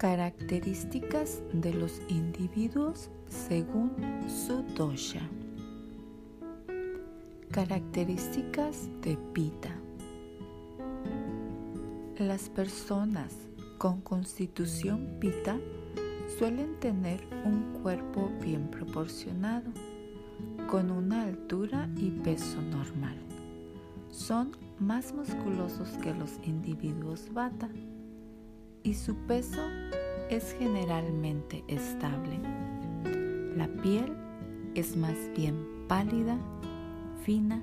Características de los individuos según su dosha. Características de Pita. Las personas con constitución Pita suelen tener un cuerpo bien proporcionado, con una altura y peso normal. Son más musculosos que los individuos Vata y su peso es generalmente estable. La piel es más bien pálida, fina,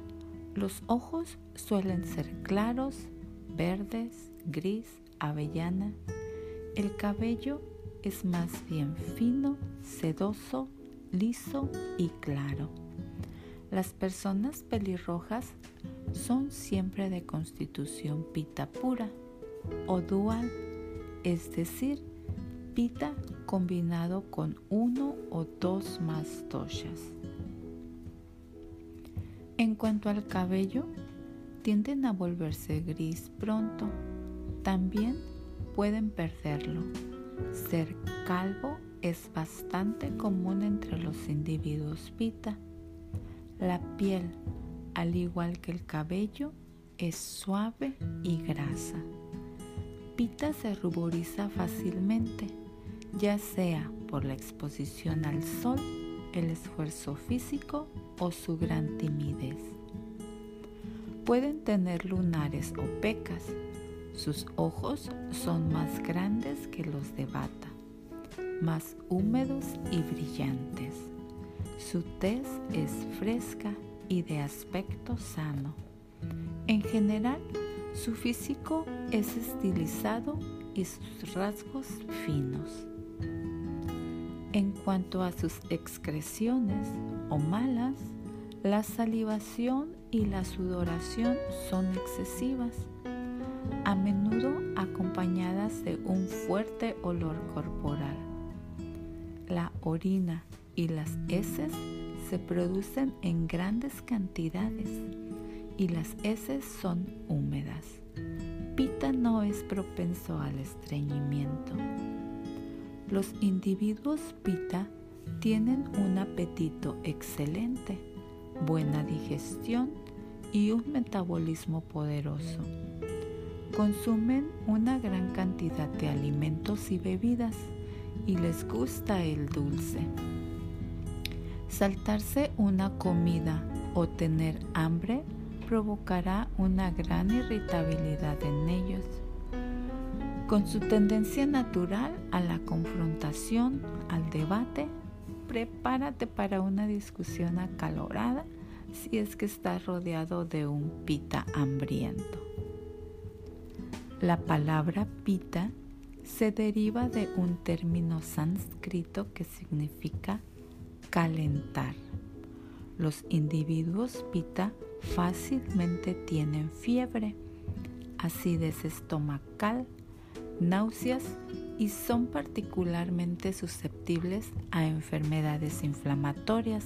los ojos suelen ser claros, verdes, gris, avellana, el cabello es más bien fino, sedoso, liso y claro. Las personas pelirrojas son siempre de constitución pita pura o dual, es decir, pita combinado con uno o dos más toshas. En cuanto al cabello, tienden a volverse gris pronto. También pueden perderlo. Ser calvo es bastante común entre los individuos pita. La piel, al igual que el cabello, es suave y grasa. Pita se ruboriza fácilmente, ya sea por la exposición al sol, el esfuerzo físico o su gran timidez. Pueden tener lunares o pecas, sus ojos son más grandes que los de bata, más húmedos y brillantes. Su tez es fresca y de aspecto sano. En general, su físico es estilizado y sus rasgos finos. En cuanto a sus excreciones o malas, la salivación y la sudoración son excesivas a menudo acompañadas de un fuerte olor corporal. La orina y las heces se producen en grandes cantidades y las heces son húmedas. Pita no es propenso al estreñimiento. Los individuos Pita tienen un apetito excelente, buena digestión y un metabolismo poderoso consumen una gran cantidad de alimentos y bebidas y les gusta el dulce. Saltarse una comida o tener hambre provocará una gran irritabilidad en ellos. Con su tendencia natural a la confrontación, al debate, prepárate para una discusión acalorada si es que estás rodeado de un pita hambriento. La palabra pita se deriva de un término sánscrito que significa calentar. Los individuos pita fácilmente tienen fiebre, acidez estomacal, náuseas y son particularmente susceptibles a enfermedades inflamatorias.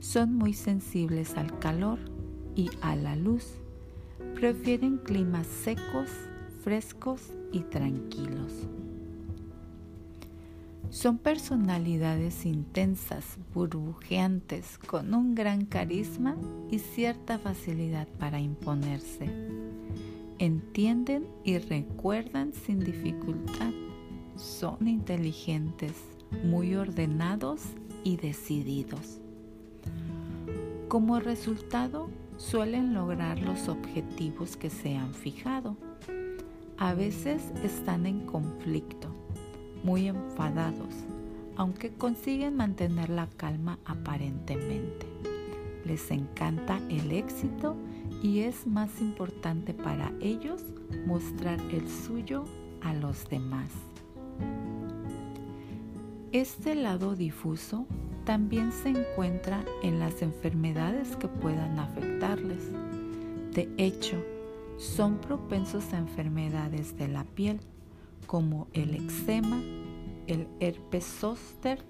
Son muy sensibles al calor y a la luz. Prefieren climas secos, frescos y tranquilos. Son personalidades intensas, burbujeantes, con un gran carisma y cierta facilidad para imponerse. Entienden y recuerdan sin dificultad. Son inteligentes, muy ordenados y decididos. Como resultado, suelen lograr los objetivos que se han fijado a veces están en conflicto, muy enfadados, aunque consiguen mantener la calma aparentemente. Les encanta el éxito y es más importante para ellos mostrar el suyo a los demás. Este lado difuso también se encuentra en las enfermedades que puedan afectarles. De hecho, son propensos a enfermedades de la piel como el eczema, el herpes zóster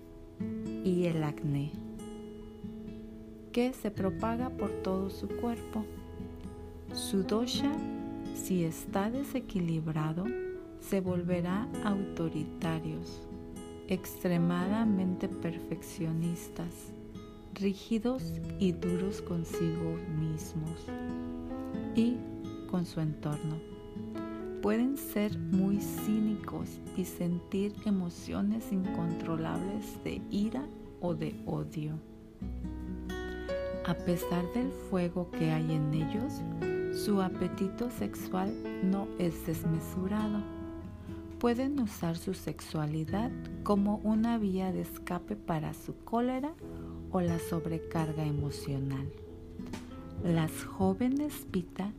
y el acné, que se propaga por todo su cuerpo. Su dosha, si está desequilibrado, se volverá autoritarios, extremadamente perfeccionistas, rígidos y duros consigo mismos y con su entorno. Pueden ser muy cínicos y sentir emociones incontrolables de ira o de odio. A pesar del fuego que hay en ellos, su apetito sexual no es desmesurado. Pueden usar su sexualidad como una vía de escape para su cólera o la sobrecarga emocional. Las jóvenes pita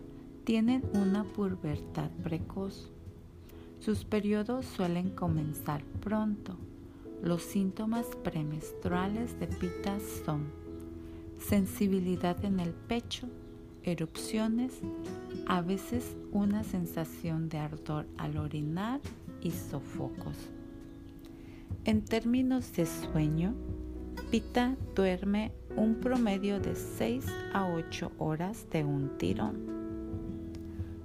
tienen una pubertad precoz. Sus periodos suelen comenzar pronto. Los síntomas premenstruales de pita son sensibilidad en el pecho, erupciones, a veces una sensación de ardor al orinar y sofocos. En términos de sueño, Pita duerme un promedio de 6 a 8 horas de un tirón.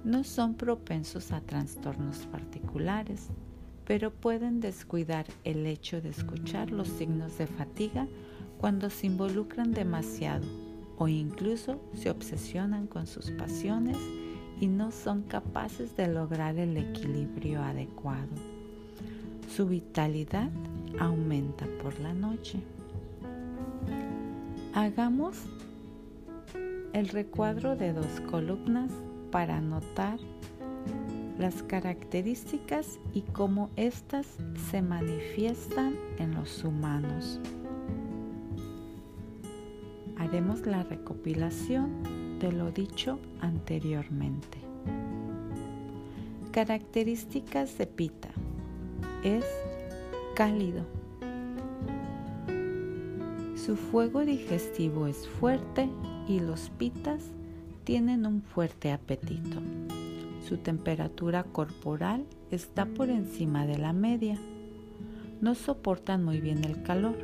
No son propensos a trastornos particulares, pero pueden descuidar el hecho de escuchar los signos de fatiga cuando se involucran demasiado o incluso se obsesionan con sus pasiones y no son capaces de lograr el equilibrio adecuado. Su vitalidad aumenta por la noche. Hagamos el recuadro de dos columnas para notar las características y cómo éstas se manifiestan en los humanos. Haremos la recopilación de lo dicho anteriormente. Características de pita. Es cálido su fuego digestivo es fuerte y los pitas tienen un fuerte apetito. Su temperatura corporal está por encima de la media. No soportan muy bien el calor.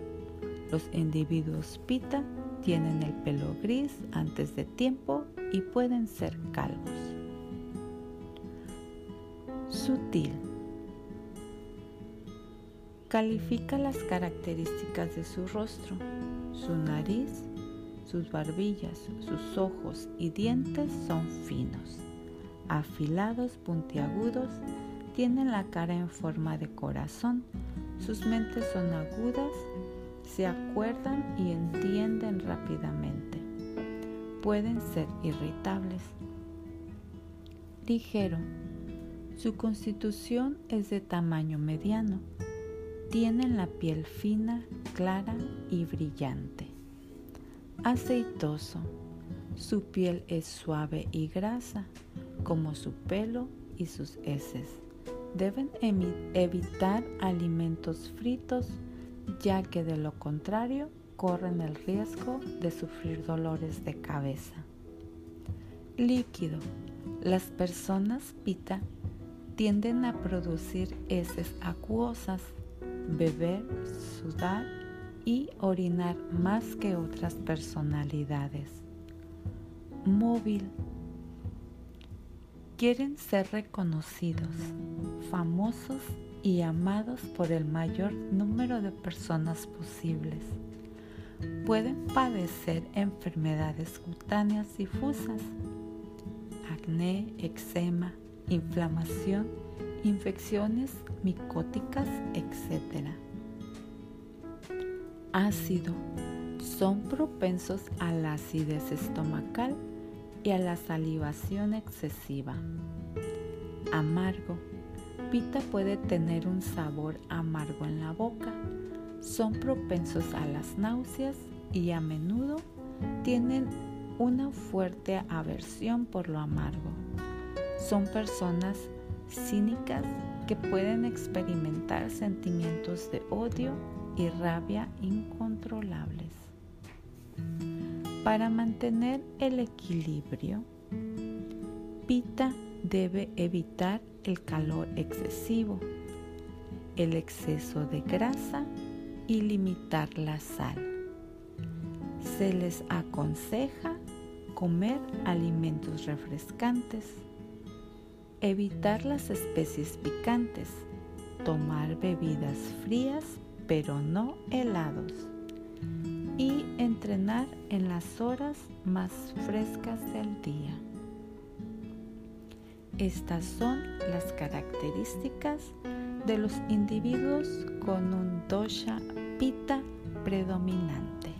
Los individuos pita tienen el pelo gris antes de tiempo y pueden ser calvos. Sutil. Califica las características de su rostro su nariz, sus barbillas, sus ojos y dientes son finos, afilados, puntiagudos, tienen la cara en forma de corazón, sus mentes son agudas, se acuerdan y entienden rápidamente. Pueden ser irritables. Ligero. Su constitución es de tamaño mediano tienen la piel fina, clara y brillante. Aceitoso. Su piel es suave y grasa, como su pelo y sus heces. Deben evitar alimentos fritos, ya que de lo contrario corren el riesgo de sufrir dolores de cabeza. Líquido. Las personas pita tienden a producir heces acuosas beber, sudar y orinar más que otras personalidades. Móvil. Quieren ser reconocidos, famosos y amados por el mayor número de personas posibles. Pueden padecer enfermedades cutáneas difusas, acné, eczema, inflamación infecciones micóticas, etc. Ácido. Son propensos a la acidez estomacal y a la salivación excesiva. Amargo. Pita puede tener un sabor amargo en la boca. Son propensos a las náuseas y a menudo tienen una fuerte aversión por lo amargo. Son personas cínicas que pueden experimentar sentimientos de odio y rabia incontrolables. Para mantener el equilibrio, Pita debe evitar el calor excesivo, el exceso de grasa y limitar la sal. Se les aconseja comer alimentos refrescantes Evitar las especies picantes. Tomar bebidas frías pero no helados. Y entrenar en las horas más frescas del día. Estas son las características de los individuos con un dosha pita predominante.